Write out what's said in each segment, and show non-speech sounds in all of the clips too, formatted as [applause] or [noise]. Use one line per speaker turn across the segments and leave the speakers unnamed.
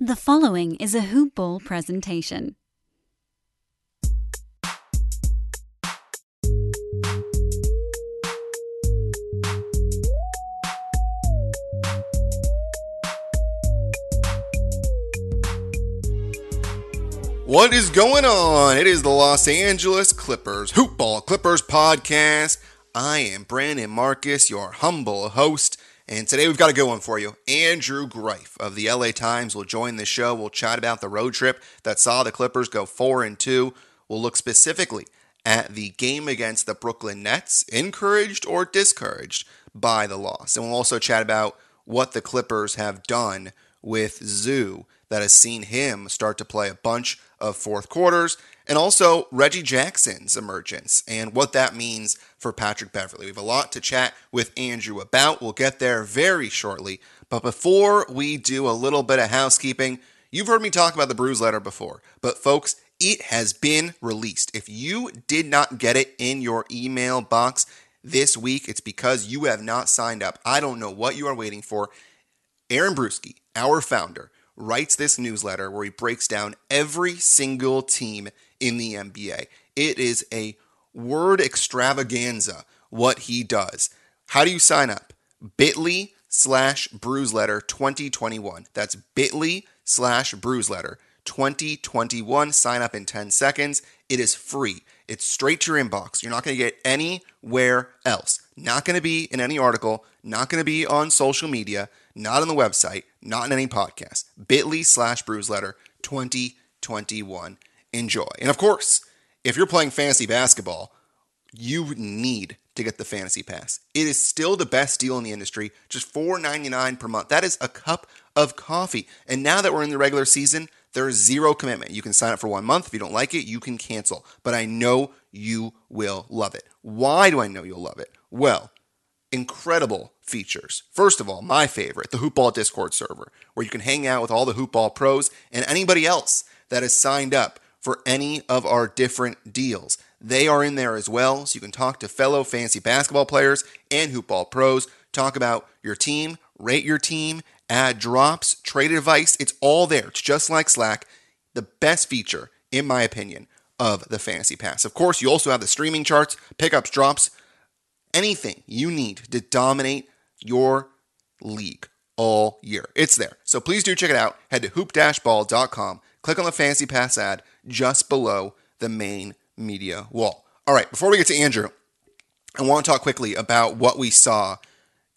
The following is a Hoop Ball presentation.
What is going on? It is the Los Angeles Clippers Hoop Ball Clippers podcast. I am Brandon Marcus, your humble host, and today we've got a good one for you. Andrew Greif of the LA Times will join the show. We'll chat about the road trip that saw the Clippers go 4 and 2. We'll look specifically at the game against the Brooklyn Nets, encouraged or discouraged by the loss. And we'll also chat about what the Clippers have done with Zu that has seen him start to play a bunch of fourth quarters, and also Reggie Jackson's emergence and what that means for Patrick Beverley. We have a lot to chat with Andrew about. We'll get there very shortly. But before we do a little bit of housekeeping, you've heard me talk about the Bruise Letter before, but folks, it has been released. If you did not get it in your email box this week, it's because you have not signed up. I don't know what you are waiting for. Aaron Bruski, our founder, writes this newsletter where he breaks down every single team in the NBA. It is a word extravaganza what he does. How do you sign up? bit.ly slash bruiseletter 2021. That's bit.ly slash bruiseletter 2021. Sign up in 10 seconds. It is free. It's straight to your inbox. You're not going to get anywhere else. Not going to be in any article, not going to be on social media, not on the website, not in any podcast. bit.ly slash bruiseletter 2021. Enjoy. And of course, if you're playing fantasy basketball, you need to get the fantasy pass. It is still the best deal in the industry, just $4.99 per month. That is a cup of coffee. And now that we're in the regular season, there is zero commitment. You can sign up for one month. If you don't like it, you can cancel. But I know you will love it. Why do I know you'll love it? Well, incredible features. First of all, my favorite, the Hoopball Discord server, where you can hang out with all the Hoopball pros and anybody else that has signed up for any of our different deals. They are in there as well, so you can talk to fellow fancy basketball players and Hoopball pros, talk about your team, rate your team, add drops, trade advice. It's all there. It's just like Slack. The best feature, in my opinion, of the Fantasy Pass. Of course, you also have the streaming charts, pickups, drops, anything you need to dominate your league all year. It's there. So please do check it out. Head to hoop-ball.com. Click on the Fantasy Pass ad just below the main media wall. All right, before we get to Andrew, I want to talk quickly about what we saw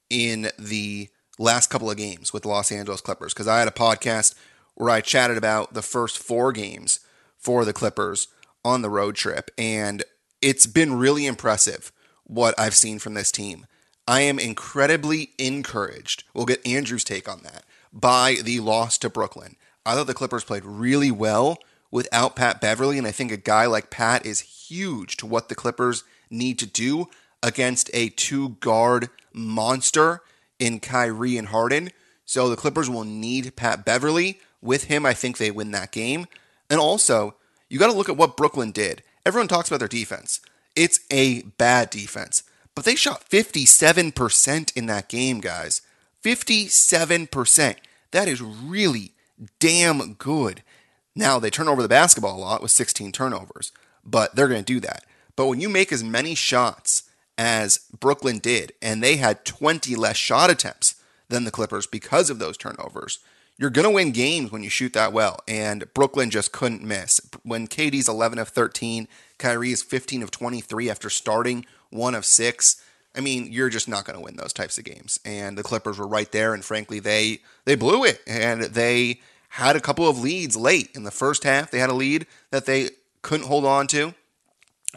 in the last couple of games with the Los Angeles Clippers because I had a podcast where I chatted about the first four games for the Clippers on the road trip, and it's been really impressive what I've seen from this team. I am incredibly encouraged. We'll get Andrew's take on that by the loss to Brooklyn. I thought the Clippers played really well without Pat Beverley, and I think a guy like Pat is huge to what the Clippers need to do against a two guard monster in Kyrie and Harden. So the Clippers will need Pat Beverley. With him, I think they win that game. And also, you got to look at what Brooklyn did. Everyone talks about their defense. It's a bad defense, but they shot 57% in that game, guys. 57%. That is really damn good. Now, they turn over the basketball a lot with 16 turnovers, but they're going to do that. But when you make as many shots as Brooklyn did, and they had 20 less shot attempts than the Clippers because of those turnovers, you're going to win games when you shoot that well. And Brooklyn just couldn't miss. When KD's 11 of 13, Kyrie is 15 of 23 after starting one of six. I mean, you're just not going to win those types of games. And the Clippers were right there, and frankly, they they blew it. And they had a couple of leads late in the first half. They had a lead that they couldn't hold on to,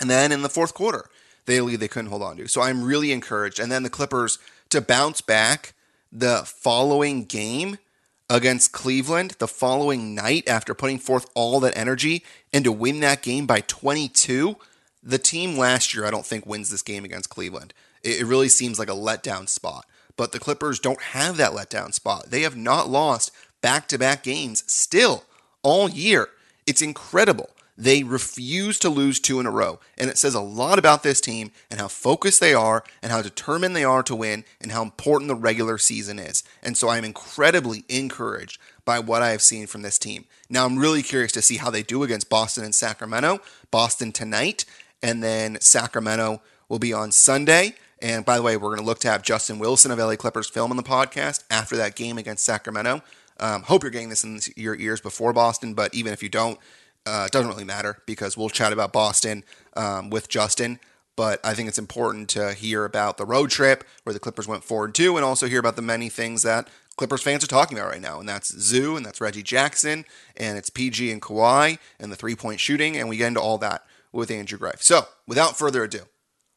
and then in the fourth quarter, they lead they couldn't hold on to. So I'm really encouraged. And then the Clippers to bounce back the following game against Cleveland the following night after putting forth all that energy and to win that game by 22. The team last year, I don't think, wins this game against Cleveland. It really seems like a letdown spot. But the Clippers don't have that letdown spot. They have not lost back to back games still all year. It's incredible. They refuse to lose two in a row. And it says a lot about this team and how focused they are and how determined they are to win and how important the regular season is. And so I'm incredibly encouraged by what I have seen from this team. Now I'm really curious to see how they do against Boston and Sacramento. Boston tonight, and then Sacramento will be on Sunday. And by the way, we're going to look to have Justin Wilson of LA Clippers film on the podcast after that game against Sacramento. Um, hope you're getting this in your ears before Boston, but even if you don't, uh, it doesn't really matter because we'll chat about Boston um, with Justin. But I think it's important to hear about the road trip where the Clippers went forward to, and also hear about the many things that Clippers fans are talking about right now, and that's Zu, and that's Reggie Jackson, and it's PG and Kawhi, and the three point shooting, and we get into all that with Andrew Greif. So, without further ado,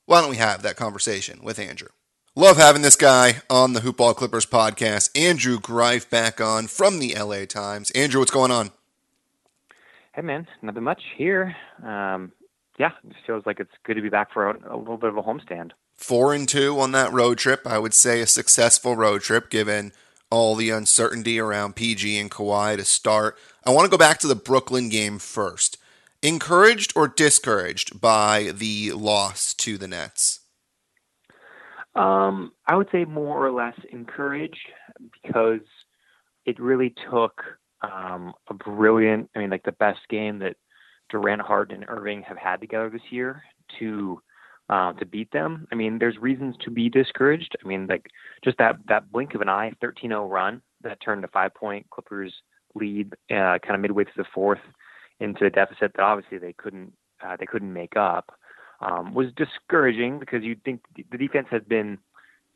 why don't we have that conversation with Andrew? Love having this guy on the Hoopball Clippers podcast. Andrew Greif back on from the LA Times. Andrew, what's going on?
Hey man, nothing much here. Um, yeah, it feels like it's good to be back for a, a, little bit of a homestand.
Four and two on that road trip. I would say a successful road trip given all the uncertainty around PG and Kawhi to start. I want to go back to the Brooklyn game first. Encouraged or discouraged by the loss to the Nets?
Um, I would say more or less encouraged because it really took um, a brilliant, I mean, like the best game that Durant, Harden, and Irving have had together this year to uh, to beat them. I mean, there's reasons to be discouraged. I mean, like just that that blink of an eye, 13-0 run that turned a five-point Clippers lead, uh, kind of midway through the fourth, into a deficit that obviously they couldn't uh, they couldn't make up, um, was discouraging because you'd think the defense had been,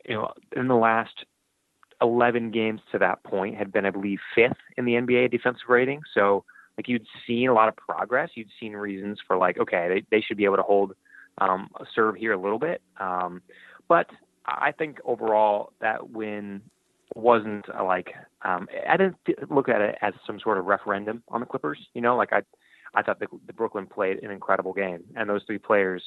you know, in the last 11 games to that point had been, I believe, fifth in the NBA defensive rating. So, like, you'd seen a lot of progress. You'd seen reasons for, like, okay, they, they should be able to hold um, serve here a little bit. Um, but I think overall that win wasn't like um, I didn't look at it as some sort of referendum on the Clippers. You know, like I I thought the, the Brooklyn played an incredible game, and those three players,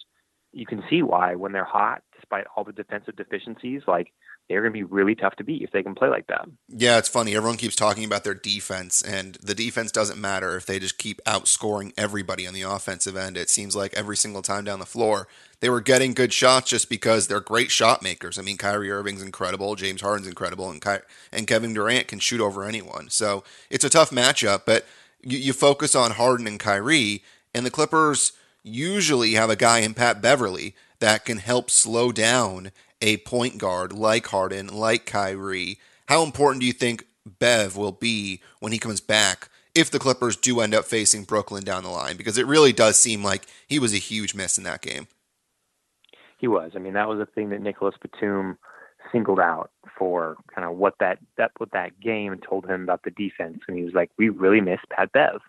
you can see why when they're hot, despite all the defensive deficiencies, like they're going to be really tough to beat if they can play like that.
Yeah, it's funny. Everyone keeps talking about their defense, and the defense doesn't matter if they just keep outscoring everybody on the offensive end. It seems like every single time down the floor, they were getting good shots just because they're great shot makers. I mean, Kyrie Irving's incredible, James Harden's incredible, and Ky- and Kevin Durant can shoot over anyone. So it's a tough matchup, but you, you focus on Harden and Kyrie, and the Clippers usually have a guy in Pat Beverley that can help slow down a point guard like Harden, like Kyrie. How important do you think Bev will be when he comes back if the Clippers do end up facing Brooklyn down the line? Because it really does seem like he was a huge miss in that game.
He was. I mean, that was a thing that Nicolas Batum singled out for kind of what that that what that game told him about the defense, and he was like, "We really miss Pat Bev,"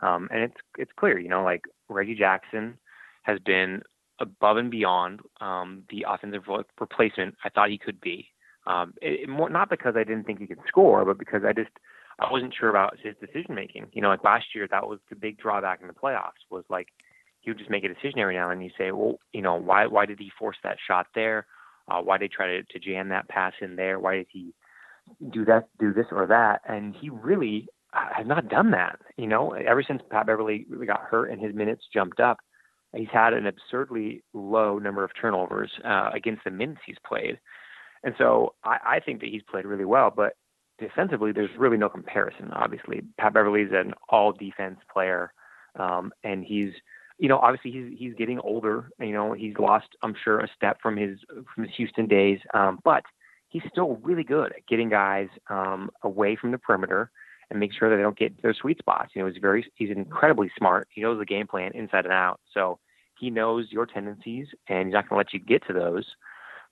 um, and it's it's clear, you know, like Reggie Jackson has been above and beyond um, the offensive replacement I thought he could be. Um, it, it more, not because I didn't think he could score, but because I just I wasn't sure about his decision making. You know, like last year, that was the big drawback in the playoffs was like he would just make a decision every now and then you say, well, you know, why why did he force that shot there? Uh, why did he try to, to jam that pass in there? Why did he do that, do this or that? And he really has not done that. You know, ever since Pat Beverley got hurt and his minutes jumped up, he's had an absurdly low number of turnovers uh, against the minutes he's played. And so I, I think that he's played really well, but defensively, there's really no comparison. Obviously, Pat Beverley's an all defense player, um, and he's, you know, obviously he's he's getting older. You know, he's lost, I'm sure, a step from his from his Houston days, um, but he's still really good at getting guys um, away from the perimeter and make sure that they don't get their sweet spots. You know, he's very he's incredibly smart. He knows the game plan inside and out. So he knows your tendencies and he's not going to let you get to those.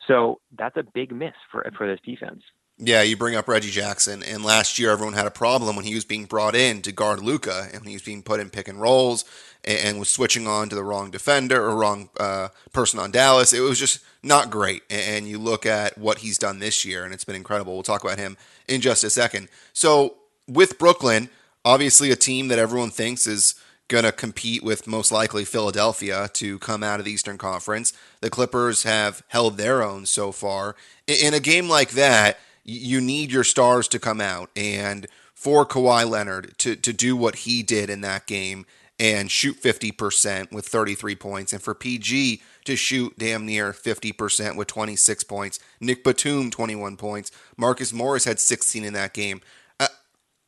So that's a big miss for for this defense.
Yeah, you bring up Reggie Jackson, and last year everyone had a problem when he was being brought in to guard Luka, and he was being put in pick and rolls, and, and was switching on to the wrong defender or wrong uh, person on Dallas. It was just not great. And you look at what he's done this year, and it's been incredible. We'll talk about him in just a second. So with Brooklyn, obviously a team that everyone thinks is going to compete with most likely Philadelphia to come out of the Eastern Conference. The Clippers have held their own so far. In a game like that, you need your stars to come out and for Kawhi Leonard to, to do what he did in that game and shoot 50% with 33 points, and for PG to shoot damn near 50% with 26 points. Nick Batum, 21 points. Marcus Morris had 16 in that game.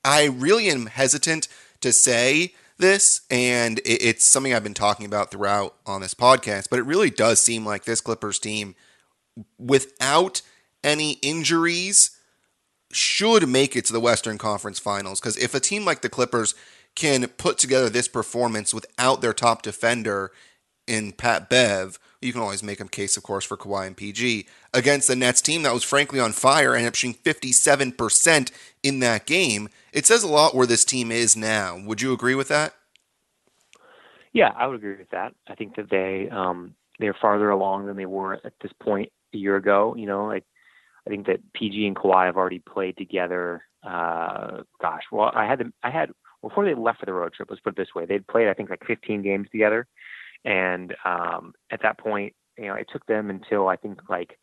I really am hesitant to say this, and it's something I've been talking about throughout on this podcast, but it really does seem like this Clippers team, without any injuries, should make it to the Western Conference Finals. Because if a team like the Clippers can put together this performance without their top defender in Pat Bev, you can always make a case, of course, for Kawhi and PG against the Nets team that was frankly on fire and up shooting 57% in that game. It says a lot where this team is now. Would you agree with that?
Yeah, I would agree with that. I think that they um, they're farther along than they were at this point a year ago. You know, like I think that PG and Kawhi have already played together. Uh, gosh, well, I had them, I had before they left for the road trip. Let's put it this way: they'd played, I think, like 15 games together, and um, at that point, you know, it took them until I think like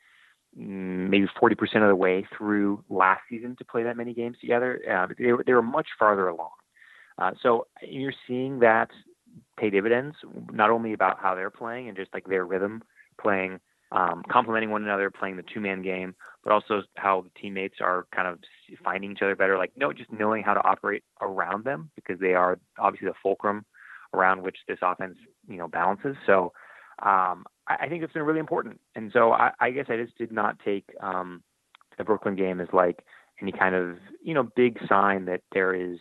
maybe 40% of the way through last season to play that many games together. Uh, they were they were much farther along. Uh, so you're seeing that pay dividends, not only about how they're playing and just like their rhythm playing um, complementing one another, playing the two man game, but also how the teammates are kind of finding each other better. Like, no, just knowing how to operate around them because they are obviously the fulcrum around which this offense, you know, balances. So, um, I, think it's been really important. And so I, I guess I just did not take um, the Brooklyn game as like any kind of, you know, big sign that there is,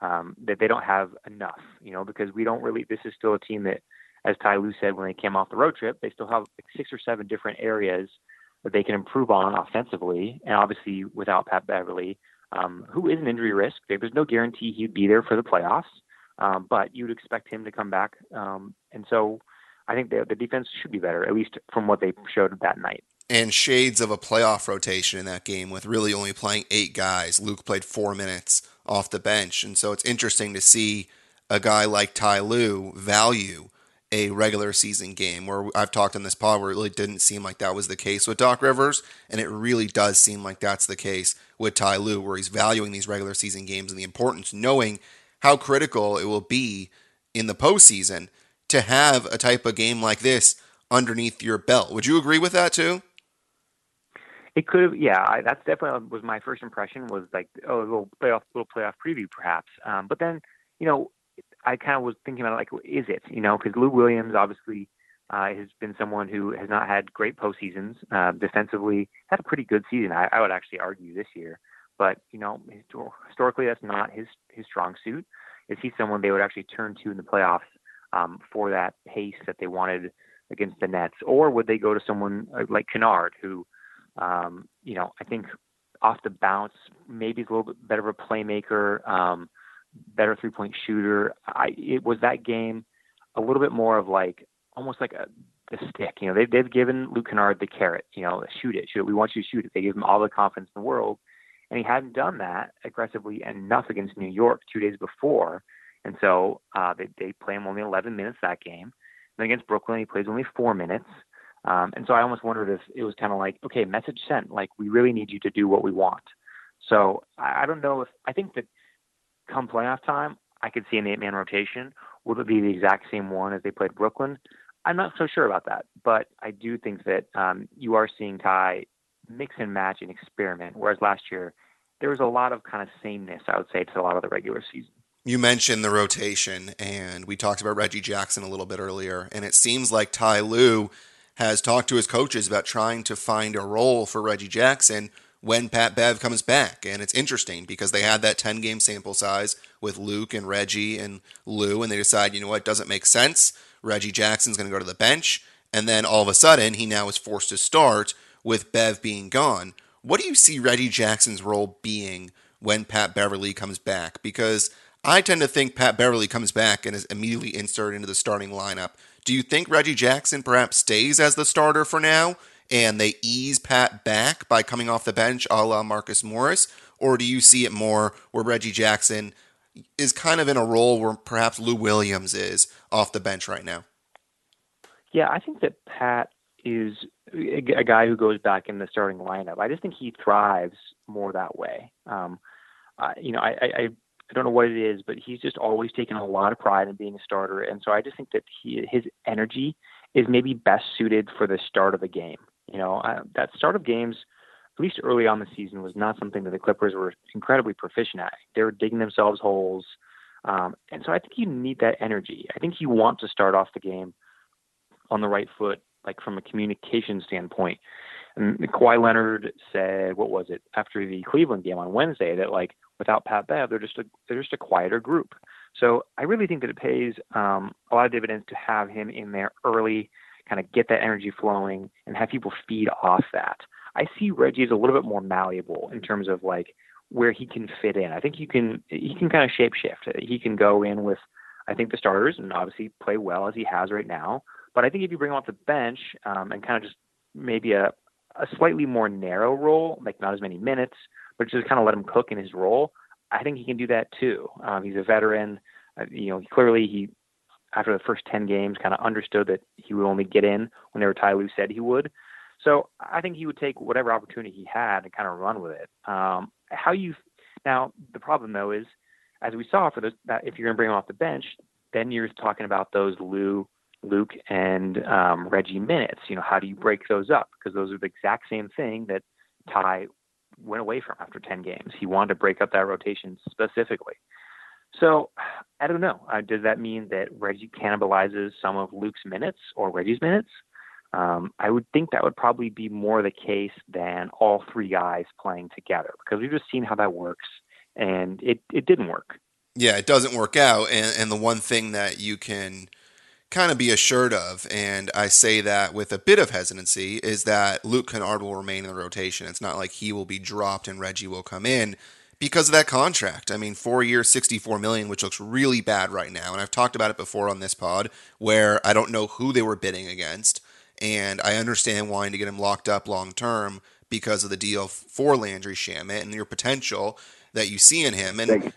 um, that they don't have enough, you know, because we don't really, this is still a team that as Ty Lue said when they came off the road trip, they still have like six or seven different areas that they can improve on offensively. And obviously, without Pat Beverley. um, who is an injury risk, there's no guarantee he'd be there for the playoffs. Um, but you'd expect him to come back. Um, and so I think the, the defense should be better, at least from what they showed that night.
And shades of a playoff rotation in that game with really only playing eight guys. Luke played four minutes off the bench. And so it's interesting to see a guy like Ty Lue value a regular season game where I've talked on this pod where it really didn't seem like that was the case with Doc Rivers, and it really does seem like that's the case with Ty Lue, where he's valuing these regular season games and the importance, knowing how critical it will be in the postseason to have a type of game like this underneath your belt. Would you agree with that too?
It could have, yeah. I, that's definitely was my first impression. Was like, oh, a little playoff, little playoff preview, perhaps. Um, but then, you know, I kind of was thinking about it, like, is it? You know, because Lou Williams obviously uh, has been someone who has not had great postseasons. Uh, defensively, had a pretty good season. I, I would actually argue this year, but you know, historically, that's not his his strong suit. Is he someone they would actually turn to in the playoffs um, for that pace that they wanted against the Nets, or would they go to someone uh, like Kennard, who, um, you know, I think off the bounce maybe is a little bit better of a playmaker. Um, better three point shooter. I it was that game a little bit more of like almost like a the stick. You know, they've they've given Luke Kennard the carrot. You know, shoot it, shoot it. We want you to shoot it. They give him all the confidence in the world, and he hadn't done that aggressively enough against New York two days before. And so uh, they they play him only 11 minutes that game. And against Brooklyn, he plays only four minutes. Um, and so I almost wondered if it was kind of like, okay, message sent. Like we really need you to do what we want. So I, I don't know if I think that come playoff time, I could see an eight man rotation. Will it be the exact same one as they played Brooklyn? I'm not so sure about that, but I do think that um, you are seeing Ty mix and match and experiment. Whereas last year, there was a lot of kind of sameness, I would say, to a lot of the regular season.
You mentioned the rotation, and we talked about Reggie Jackson a little bit earlier, and it seems like Ty Lue has talked to his coaches about trying to find a role for Reggie Jackson when Pat Bev comes back. And it's interesting because they had that 10 game sample size with Luke and Reggie and Lou, and they decide, you know what, doesn't make sense. Reggie Jackson's going to go to the bench. And then all of a sudden, he now is forced to start with Bev being gone. What do you see Reggie Jackson's role being when Pat Beverley comes back? Because I tend to think Pat Beverley comes back and is immediately inserted into the starting lineup. Do you think Reggie Jackson perhaps stays as the starter for now? and they ease Pat back by coming off the bench a la Marcus Morris? Or do you see it more where Reggie Jackson is kind of in a role where perhaps Lou Williams is off the bench right now?
Yeah, I think that Pat is a guy who goes back in the starting lineup. I just think he thrives more that way. Um, uh, you know, I, I, I don't know what it is, but he's just always taken a lot of pride in being a starter, and so I just think that he his energy is maybe best suited for the start of a game. You know, I, that start of games, at least early on the season, was not something that the Clippers were incredibly proficient at. They were digging themselves holes, um, and so I think you need that energy. I think you want to start off the game on the right foot, like from a communication standpoint. And Kawhi Leonard said, what was it after the Cleveland game on Wednesday that like without Pat Bev, they're just a they're just a quieter group. So I really think that it pays um, a lot of dividends to have him in there early, kind of get that energy flowing, and have people feed off that. I see Reggie as a little bit more malleable in terms of like where he can fit in. I think he can he can kind of shapeshift. He can go in with I think the starters and obviously play well as he has right now. But I think if you bring him off the bench um, and kind of just maybe a a slightly more narrow role, like not as many minutes, but just kind of let him cook in his role. I think he can do that too. Um, he's a veteran. Uh, you know, clearly he, after the first 10 games, kind of understood that he would only get in whenever Ty Lue said he would. So I think he would take whatever opportunity he had and kind of run with it. Um, how you now the problem though is, as we saw for the that if you're going to bring him off the bench, then you're talking about those Lou, Luke, and um, Reggie minutes. You know, how do you break those up? Because those are the exact same thing that Ty went away from after 10 games. He wanted to break up that rotation specifically. So I don't know. Uh, does that mean that Reggie cannibalizes some of Luke's minutes or Reggie's minutes? Um, I would think that would probably be more the case than all three guys playing together because we've just seen how that works, and it, it didn't work.
Yeah, it doesn't work out. And, and the one thing that you can kind of be assured of, and I say that with a bit of hesitancy, is that Luke Kennard will remain in the rotation. It's not like he will be dropped and Reggie will come in because of that contract. I mean, four years, 64 million, which looks really bad right now. And I've talked about it before on this pod where I don't know who they were bidding against. And I understand wanting to get him locked up long term because of the deal for Landry Shamet and your potential that you see in him. And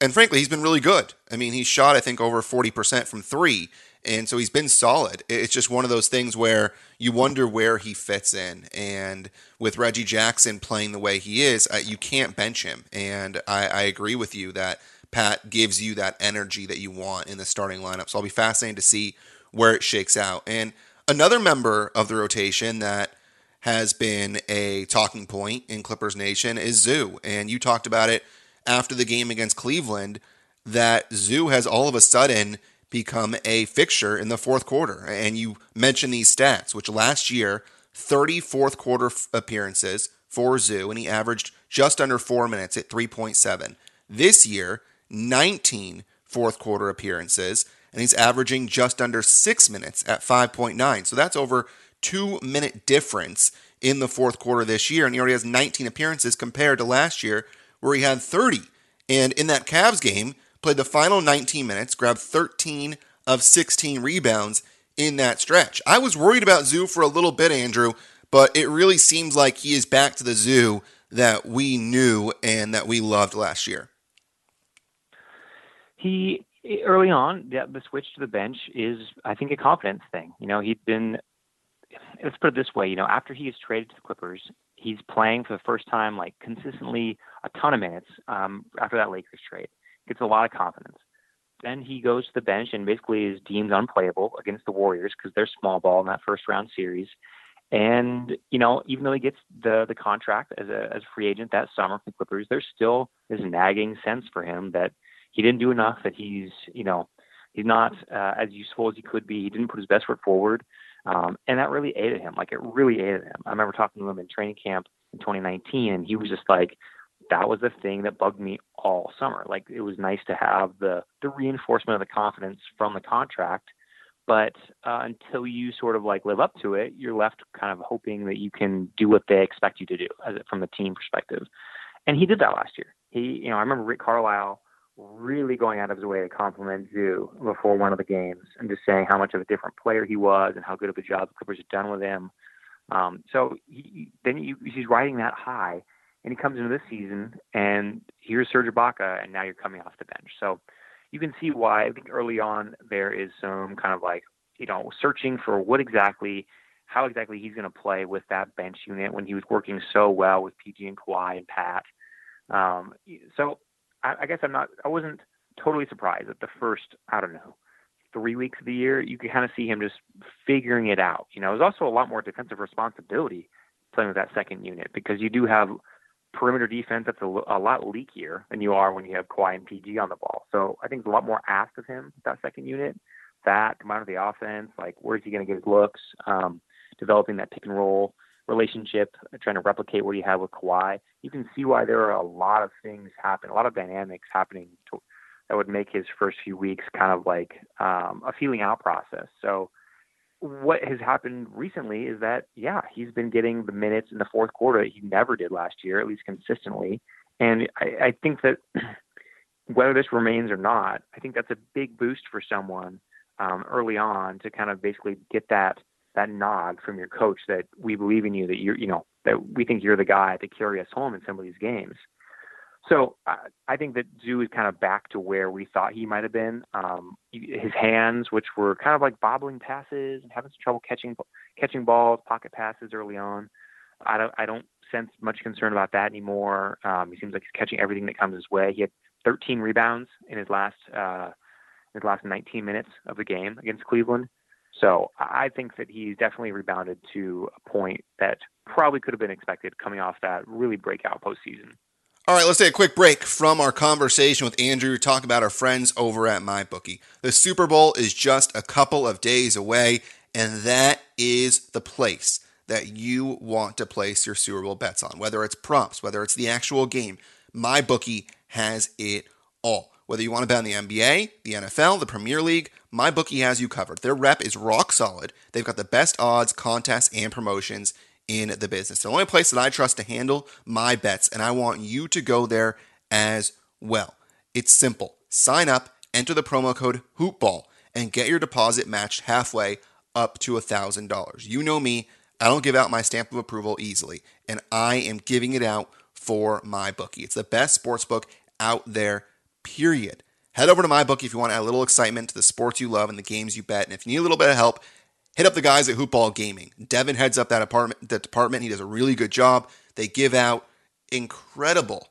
and frankly, he's been really good. I mean, he shot I think over 40% from 3 and so he's been solid. It's just one of those things where you wonder where he fits in. And with Reggie Jackson playing the way he is, uh, you can't bench him. And I, I, agree with you that Pat gives you that energy that you want in the starting lineup. So I'll be fascinated to see where it shakes out. And another member of the rotation that has been a talking point in Clippers Nation is Zu. And you talked about it after the game against Cleveland that Zu has all of a sudden – become a fixture in the fourth quarter. And you mentioned these stats, which last year, 30 fourth quarter f- appearances for Zu, and he averaged just under four minutes at 3.7. This year, 19 fourth quarter appearances, and he's averaging just under six minutes at 5.9. So that's over two minute difference in the fourth quarter this year. And he already has 19 appearances compared to last year, where he had 30. And in that Cavs game, played the final 19 minutes, grabbed 13 of 16 rebounds in that stretch. I was worried about Zu for a little bit, Andrew, but it really seems like he is back to the Zu that we knew and that we loved last year.
He early on, the switch to the bench is, I think, a confidence thing. You know, he'd been. Let's put it this way. You know, after he is traded to the Clippers, he's playing for the first time, like consistently, a ton of minutes um, after that Lakers trade gets a lot of confidence. Then he goes to the bench and basically is deemed unplayable against the Warriors because they're small ball in that first round series. And you know, even though he gets the the contract as a as a free agent that summer from Clippers, there's still this nagging sense for him that he didn't do enough. That he's you know he's not uh, as useful as he could be. He didn't put his best foot forward, um, and that really aided him. Like it really aided him. I remember talking to him in training camp in 2019, and he was just like, that was the thing that bugged me all summer. Like it was nice to have the the reinforcement of the confidence from the contract, but uh, until you sort of like live up to it, you're left kind of hoping that you can do what they expect you to do as from the team perspective. And he did that last year. He, you know, I remember Rick Carlisle really going out of his way to compliment Zu before one of the games and just saying how much of a different player he was and how good of a job the Clippers had done with him. Um, so he, then you, he's riding that high and he comes into this season and here's Serge Ibaka, and now you're coming off the bench. So you can see why I think early on there is some kind of like you know searching for what exactly, how exactly he's going to play with that bench unit when he was working so well with PG and Kawhi and Pat. Um, so I, I guess I'm not. I wasn't totally surprised at the first. I don't know three weeks of the year, you could kind of see him just figuring it out. You know, there's also a lot more defensive responsibility playing with that second unit because you do have perimeter defense that's a, a lot leakier than you are when you have Kawhi and PG on the ball. So I think there's a lot more asked of him that second unit. That combined with the offense, like where's he going to get his looks? Um, developing that pick and roll relationship, trying to replicate what he had with Kawhi. You can see why there are a lot of things happening, a lot of dynamics happening to, that would make his first few weeks kind of like um, a feeling out process. So what has happened recently is that yeah, he's been getting the minutes in the fourth quarter that he never did last year, at least consistently. And I, I think that [clears throat] whether this remains or not, I think that's a big boost for someone um, early on to kind of basically get that that nod from your coach that we believe in you, that you're, you know, that we think you're the guy to carry us home in some of these games. So uh, I think that Zu is kind of back to where we thought he might have been. Um, his hands, which were kind of like bobbling passes and having some trouble catching catching balls, pocket passes early on. I don't I don't sense much concern about that anymore. Um, he seems like he's catching everything that comes his way. He had 13 rebounds in his last uh, his last 19 minutes of the game against Cleveland. So I think that he's definitely rebounded to a point that probably could have been expected coming off that really breakout postseason.
All right, let's take a quick break from our conversation with Andrew talk about our friends over at MyBookie. The Super Bowl is just a couple of days away, and that is the place that you want to place your Super Bowl bets on. Whether it's props, whether it's the actual game, MyBookie has it all. Whether you want to bet on the NBA, the NFL, the Premier League, MyBookie has you covered. Their rep is rock solid. They've got the best odds, contests, and promotions in the business. The only place that I trust to handle my bets, and I want you to go there as well. It's simple. Sign up, enter the promo code HOOPBALL, and get your deposit matched halfway up to $1,000. You know me, I don't give out my stamp of approval easily, and I am giving it out for MyBookie. It's the best sports book out there, period. Head over to MyBookie if you want to add a little excitement to the sports you love and the games you bet. And if you need a little bit of help, hit up the guys at Hoopball Gaming. Devin heads up that apartment, that department. He does a really good job. They give out incredible,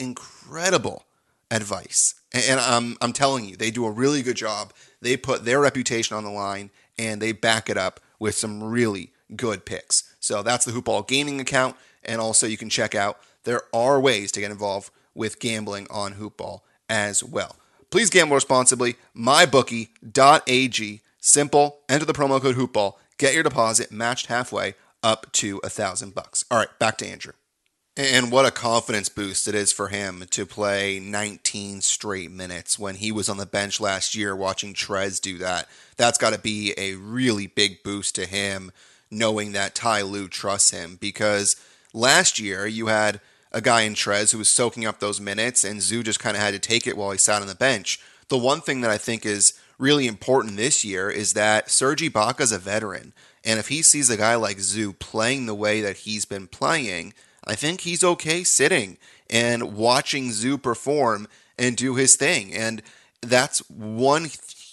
incredible advice. And I'm, I'm telling you, they do a really good job. They put their reputation on the line and they back it up with some really good picks. So that's the Hoopball Gaming account. And also, you can check out there are ways to get involved with gambling on Hoopball as well. Please gamble responsibly. MyBookie.ag Simple. Enter the promo code Hoopball. Get your deposit matched halfway up to a thousand bucks. All right, back to Andrew. And what a confidence boost it is for him to play 19 straight minutes when he was on the bench last year watching Trez do that. That's got to be a really big boost to him knowing that Ty Lue trusts him because last year you had a guy in Trez who was soaking up those minutes and Zu just kind of had to take it while he sat on the bench. The one thing that I think is really important this year is that Serge Ibaka's a veteran. And if he sees a guy like Zu playing the way that he's been playing, I think he's okay sitting and watching Zu perform and do his thing. And that's one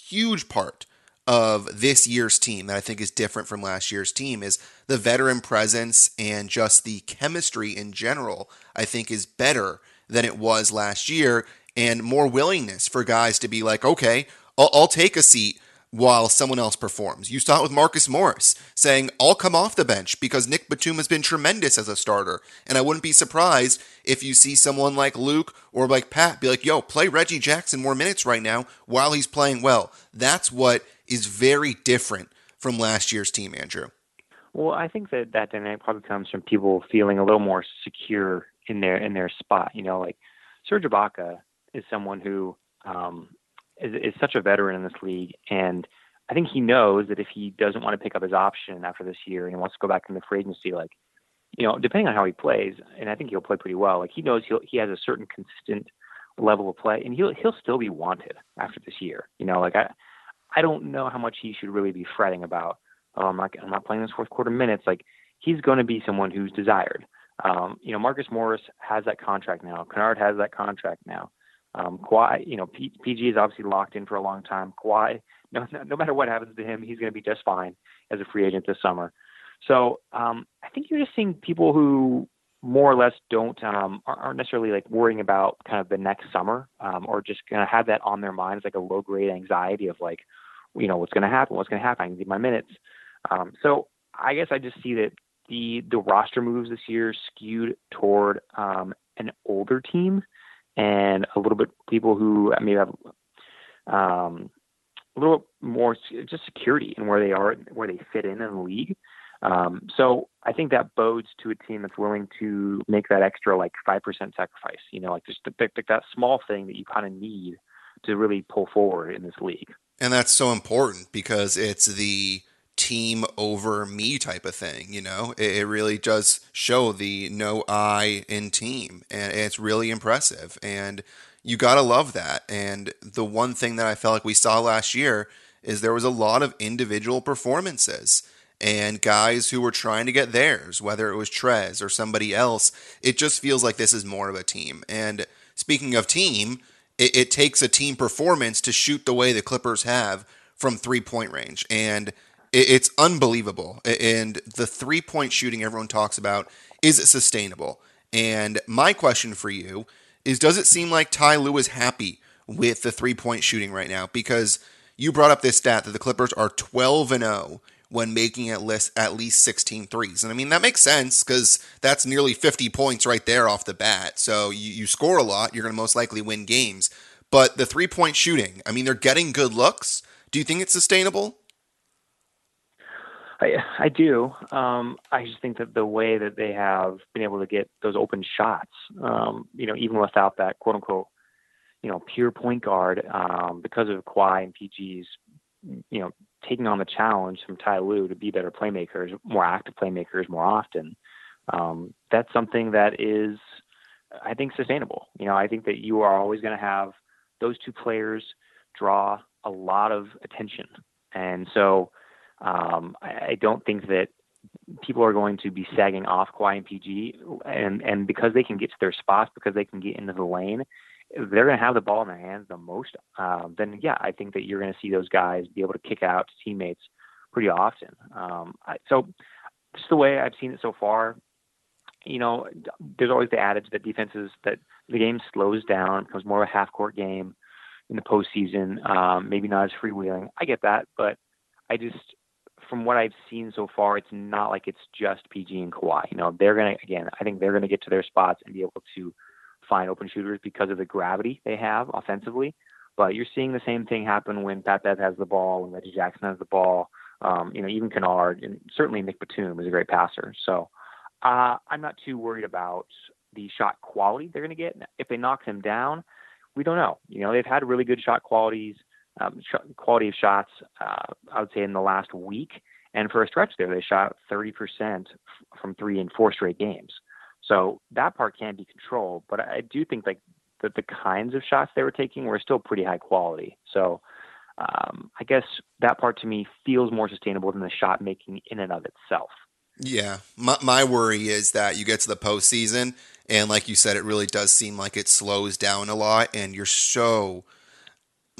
huge part of this year's team that I think is different from last year's team is the veteran presence and just the chemistry in general, I think is better than it was last year and more willingness for guys to be like, okay, I'll, I'll take a seat while someone else performs. You saw it with Marcus Morris saying, I'll come off the bench because Nick Batum has been tremendous as a starter. And I wouldn't be surprised if you see someone like Luke or like Pat be like, yo, play Reggie Jackson more minutes right now while he's playing well. That's what is very different from last year's team, Andrew.
Well, I think that that dynamic probably comes from people feeling a little more secure in their in their spot. You know, like Serge Ibaka is someone who um, is, is such a veteran in this league, and I think he knows that if he doesn't want to pick up his option after this year and he wants to go back into free agency, like you know, depending on how he plays, and I think he'll play pretty well. Like he knows he'll he has a certain consistent level of play, and he'll he'll still be wanted after this year. You know, like I I don't know how much he should really be fretting about. Oh, I'm not I'm not playing this fourth quarter minutes. Like he's going to be someone who's desired. Um, you know, Marcus Morris has that contract now. Kennard has that contract now. Um, Kawhi, you know, P- PG is obviously locked in for a long time. Kawhi, no, [laughs] no matter what happens to him, he's going to be just fine as a free agent this summer. So um, I think you're just seeing people who more or less don't um, aren't necessarily like worrying about kind of the next summer um, or just kind of have that on their minds like a low grade anxiety of like you know what's going to happen what's going to happen i need my minutes um, so i guess i just see that the the roster moves this year skewed toward um, an older team and a little bit people who maybe have um, a little more just security in where they are where they fit in in the league um, so I think that bodes to a team that's willing to make that extra like five percent sacrifice. You know, like just to pick, pick that small thing that you kind of need to really pull forward in this league.
And that's so important because it's the team over me type of thing. You know, it, it really does show the no I in team, and it's really impressive. And you gotta love that. And the one thing that I felt like we saw last year is there was a lot of individual performances and guys who were trying to get theirs, whether it was Trez or somebody else. It just feels like this is more of a team. And speaking of team, it, it takes a team performance to shoot the way the Clippers have from three point range. And it's unbelievable. And the three point shooting everyone talks about is it sustainable? And my question for you is Does it seem like Ty Lue is happy with the three point shooting right now? Because you brought up this stat that the Clippers are 12 and 0 when making at least at least 16 threes. And I mean that makes sense because that's nearly 50 points right there off the bat. So you, you score a lot, you're going to most likely win games. But the three point shooting, I mean, they're getting good looks. Do you think it's sustainable?
I, I do. Um, I just think that the way that they have been able to get those open shots, um, you know, even without that quote unquote, you know, pure point guard, um, because of Kawhi and PG's, you know, taking on the challenge from Ty Lue to be better playmakers, more active playmakers more often, um, that's something that is, I think, sustainable. You know, I think that you are always going to have those two players draw a lot of attention. And so um, I, don't think that people are going to be sagging off Kawhi and PG, and and because they can get to their spots, because they can get into the lane, they're going to have the ball in their hands the most, um, then yeah, I think that you're going to see those guys be able to kick out to teammates pretty often. Um, I, so just the way I've seen it so far, you know, there's always the adage that defenses that the game slows down, becomes more of a half court game in the postseason. Um, maybe not as freewheeling. I get that, but I just from what I've seen so far, it's not like it's just PG and Kawhi. You know, they're gonna again. I think they're gonna get to their spots and be able to find open shooters because of the gravity they have offensively. But you're seeing the same thing happen when Pat Bev has the ball, when Reggie Jackson has the ball. Um, you know, even Kennard and certainly Nick Batum is a great passer. So uh, I'm not too worried about the shot quality they're going to get. If they knock them down, we don't know. You know, they've had really good shot qualities, um, sh- quality of shots. Uh, I would say in the last week, and for a stretch there, they shot 30% f- from three in four straight games. So that part can be controlled, but I do think like that the kinds of shots they were taking were still pretty high quality. So um, I guess that part to me feels more sustainable than the shot making in and of itself.
Yeah, my my worry is that you get to the postseason, and like you said, it really does seem like it slows down a lot, and you're so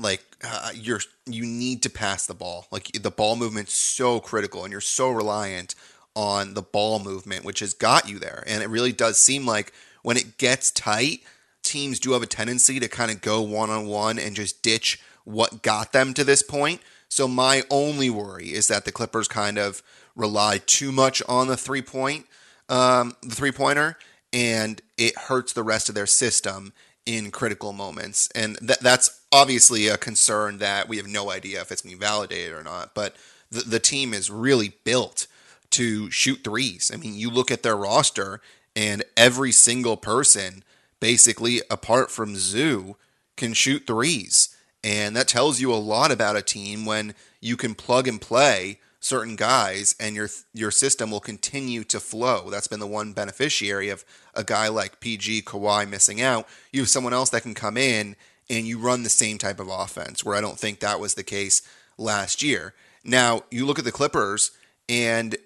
like uh, you're you need to pass the ball. Like the ball movement's so critical, and you're so reliant on the ball movement, which has got you there. And it really does seem like when it gets tight, teams do have a tendency to kind of go one on one and just ditch what got them to this point. So my only worry is that the Clippers kind of rely too much on the three point, um, the three pointer, and it hurts the rest of their system in critical moments. And th- that's obviously a concern that we have no idea if it's going to be validated or not. But the, the team is really built to shoot threes. I mean, you look at their roster, and every single person, basically apart from Zu, can shoot threes. And that tells you a lot about a team when you can plug and play certain guys and your your system will continue to flow. That's been the one beneficiary of a guy like PG Kawhi missing out. You have someone else that can come in and you run the same type of offense where I don't think that was the case last year. Now, you look at the Clippers and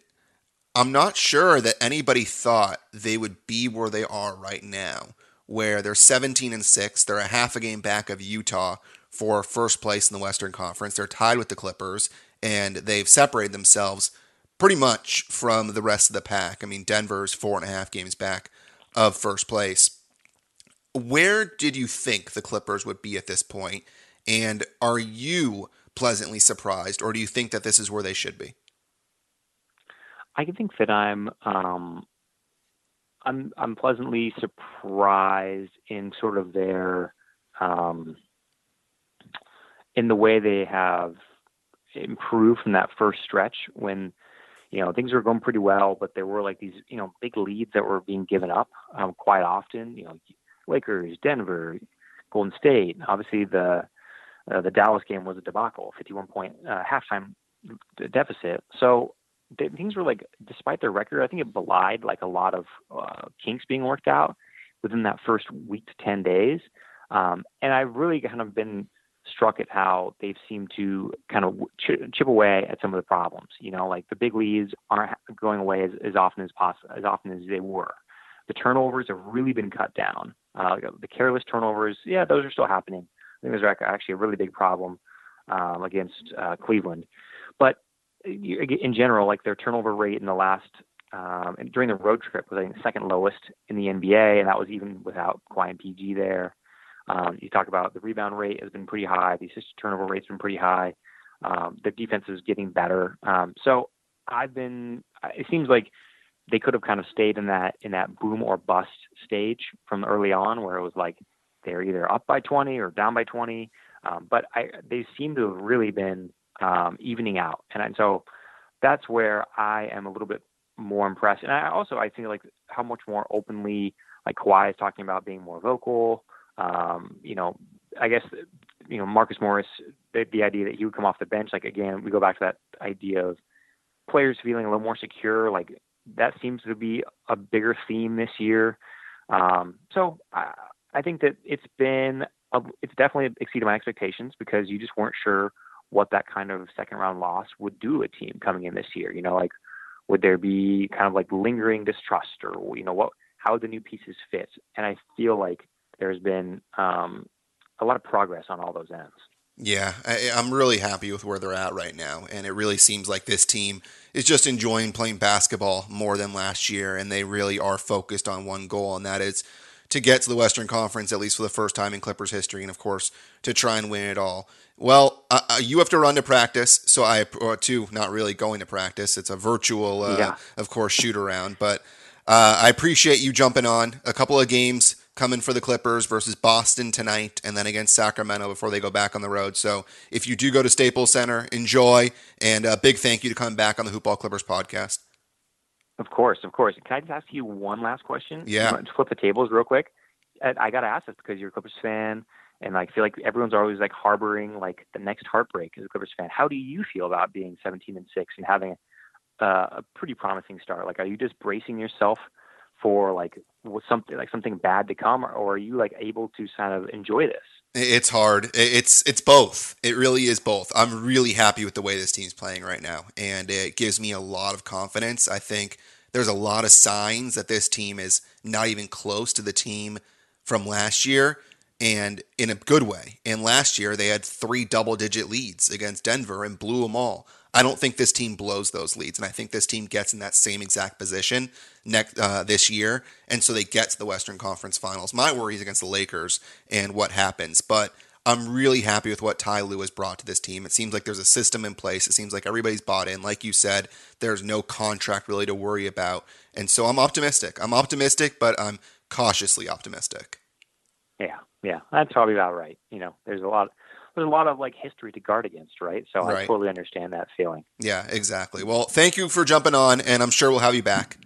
I'm not sure that anybody thought they would be where they are right now, where they're 17 and 6. They're a half a game back of Utah for first place in the Western Conference. They're tied with the Clippers, and they've separated themselves pretty much from the rest of the pack. I mean, Denver's four and a half games back of first place. Where did you think the Clippers would be at this point? And are you pleasantly surprised, or do you think that this is where they should be?
I think that I'm um, I'm I'm pleasantly surprised in sort of their um, in the way they have improved from that first stretch when you know things were going pretty well, but there were like these you know big leads that were being given up um, quite often. You know, Lakers, Denver, Golden State. Obviously, the uh, the Dallas game was a debacle, 51 point uh, halftime deficit. So things were like, despite their record, I think it belied like a lot of uh, kinks being worked out within that first week to 10 days. Um, and I've really kind of been struck at how they've seemed to kind of ch- chip away at some of the problems. You know, like the big leads aren't going away as, as often as possible, as often as they were. The turnovers have really been cut down. Uh, the careless turnovers, yeah, those are still happening. I think those are actually a really big problem um, against uh, Cleveland. But in general, like their turnover rate in the last um, during the road trip was I think second lowest in the NBA, and that was even without Kawhi and PG there. Um, you talk about the rebound rate has been pretty high. The assist turnover rate's been pretty high. Um, the defense is getting better. Um, so I've been. It seems like they could have kind of stayed in that in that boom or bust stage from early on, where it was like they're either up by 20 or down by 20. Um, but I, they seem to have really been um, evening out, and, and so that's where I am a little bit more impressed. And I also I think like how much more openly like Kawhi is talking about being more vocal. Um, you know, I guess you know Marcus Morris, the, the idea that he would come off the bench. Like again, we go back to that idea of players feeling a little more secure. Like that seems to be a bigger theme this year. Um, so I, I think that it's been a, it's definitely exceeded my expectations because you just weren't sure what that kind of second round loss would do a team coming in this year. You know, like would there be kind of like lingering distrust or you know what how the new pieces fit? And I feel like there's been um, a lot of progress on all those ends.
Yeah, I, am really happy with where they're at right now, and it really seems like this team is just enjoying playing basketball more than last year, and they really are focused on one goal, and that is to get to the Western Conference at least for the first time in Clippers history, and of course to try and win it all. Well, uh, uh you have to run to practice, so I or to not really going to practice. It's a virtual, uh, yeah. of course, shoot around, but uh, I appreciate you jumping on a couple of games coming for the Clippers versus Boston tonight and then against Sacramento before they go back on the road. So if you do go to Staples Center, enjoy. And a big thank you to coming back on the Hoopball Clippers podcast.
Of course, of course. Can I just ask you one last question?
Yeah.
Flip the tables real quick. I got to ask this because you're a Clippers fan, and I feel like everyone's always like harboring like the next heartbreak as a Clippers fan. How do you feel about being 17 and six and having a, a pretty promising start? Like, are you just bracing yourself – for like something like something bad to come, or are you like able to kind of enjoy this?
It's hard. It's it's both. It really is both. I'm really happy with the way this team's playing right now, and it gives me a lot of confidence. I think there's a lot of signs that this team is not even close to the team from last year, and in a good way. And last year they had three double-digit leads against Denver and blew them all. I don't think this team blows those leads, and I think this team gets in that same exact position next uh, this year, and so they get to the Western Conference Finals. My worry is against the Lakers and what happens, but I'm really happy with what Ty Lue has brought to this team. It seems like there's a system in place. It seems like everybody's bought in. Like you said, there's no contract really to worry about, and so I'm optimistic. I'm optimistic, but I'm cautiously optimistic.
Yeah, yeah, that's probably about right. You know, there's a lot there's a lot of like history to guard against, right? So right. I totally understand that feeling.
Yeah, exactly. Well, thank you for jumping on, and I'm sure we'll have you back.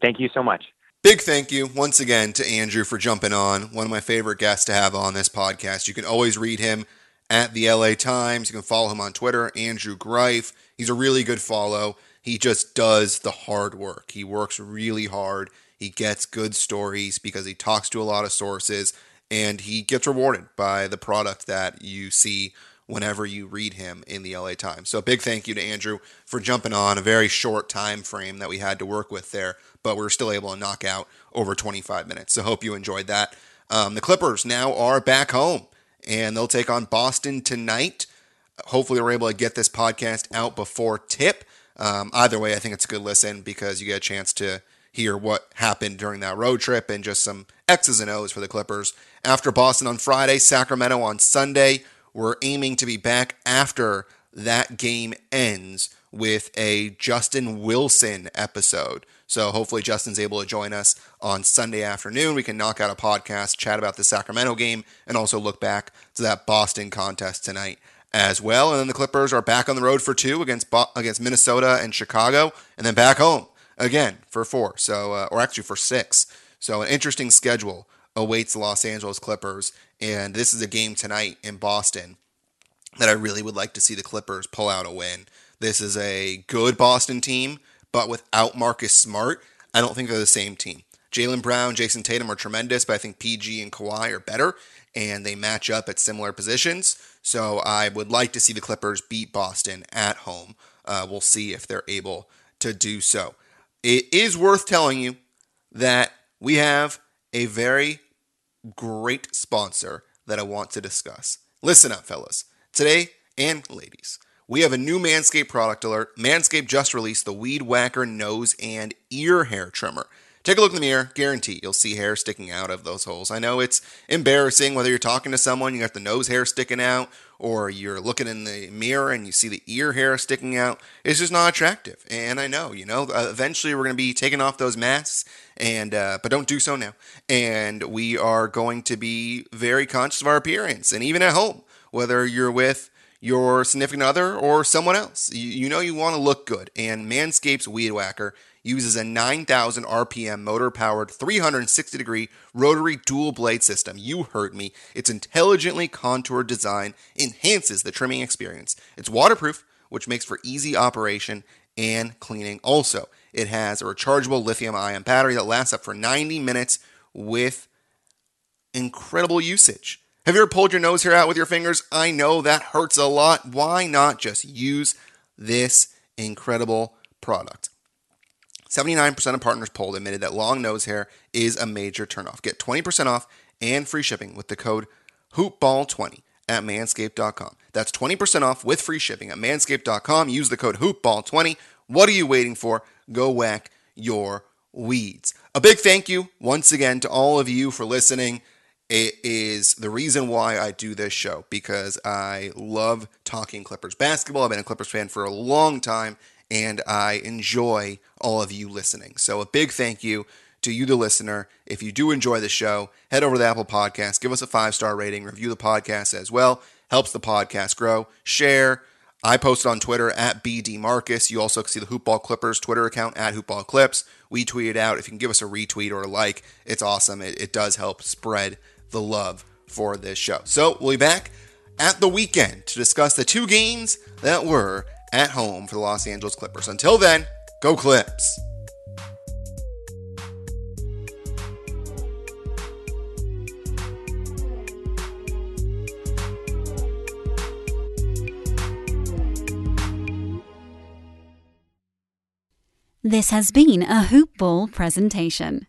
Thank you so much.
Big thank you once again to Andrew for jumping on. One of my favorite guests to have on this podcast. You can always read him at the LA Times. You can follow him on Twitter, Andrew Greif. He's a really good follow. He just does the hard work. He works really hard. He gets good stories because he talks to a lot of sources and he gets rewarded by the product that you see whenever you read him in the LA Times. So a big thank you to Andrew for jumping on a very short time frame that we had to work with there, but we are still able to knock out over 25 minutes. So hope you enjoyed that. Um, the Clippers now are back home and they'll take on Boston tonight. Hopefully, we're able to get this podcast out before tip. Um, either way, I think it's a good listen because you get a chance to hear what happened during that road trip and just some X's and O's for the Clippers. After Boston on Friday, Sacramento on Sunday. We're aiming to be back after that game ends with a Justin Wilson episode. So hopefully Justin's able to join us on Sunday afternoon. We can knock out a podcast, chat about the Sacramento game, and also look back to that Boston contest tonight as well. And then the Clippers are back on the road for two against against Minnesota and Chicago, and then back home again for four. So uh, or actually for six. So an interesting schedule awaits the Los Angeles Clippers, and this is a game tonight in Boston that I really would like to see the Clippers pull out a win. This is a good Boston team, but without Marcus Smart, I don't think they're the same team. Jaylen Brown, Jayson Tatum are tremendous, but I think PG and Kawhi are better, and they match up at similar positions. So I would like to see the Clippers beat Boston at home. Uh, we'll see if they're able to do so. It is worth telling you that we have a very great sponsor that I want to discuss. Listen up, fellas. Today, and ladies, we have a new Manscaped product alert. Manscaped just released the Weed Whacker nose and ear hair trimmer. Take a look in the mirror, guarantee you'll see hair sticking out of those holes. I know it's embarrassing whether you're talking to someone, you got the nose hair sticking out, or you're looking in the mirror and you see the ear hair sticking out. It's just not attractive. And I know, you know, eventually we're going to be taking off those masks, and uh, but don't do so now. And we are going to be very conscious of our appearance, and even at home, whether you're with your significant other or someone else. You, know you want to look good, and Manscaped's Weed Whacker uses a 9,000 RPM motor powered 360 degree rotary dual blade system. You heard me. Its intelligently contoured design enhances the trimming experience. It's waterproof, which makes for easy operation and cleaning. Also, it has a rechargeable lithium ion battery that lasts up for 90 minutes with incredible usage. Have you ever pulled your nose hair out with your fingers? I know that hurts a lot. Why not just use this incredible product? 79% of partners polled admitted that long nose hair is a major turnoff. Get 20% off and free shipping with the code hoopball20 at manscaped.com. That's 20% off with free shipping at manscaped.com. Use the code hoopball20. What are you waiting for? Go whack your weeds. A big thank you once again to all of you for listening it is the reason why I do this show because I love talking Clippers basketball. I've been a Clippers fan for a long time and I enjoy all of you listening. So, a big thank you to you, the listener. If you do enjoy the show, head over to the Apple Podcast, give us a five star rating, review the podcast as well. Helps the podcast grow. Share. I posted on Twitter at BD Marcus. You also can see the Hoopball Clippers Twitter account at Hoopball Clips. We tweet it out. If you can give us a retweet or a like, it's awesome. It, it does help spread the love for this show. So we'll be back at the weekend to discuss the two games that were at home for the Los Angeles Clippers. Until then, go Clips!
This has been a Hoop Ball presentation.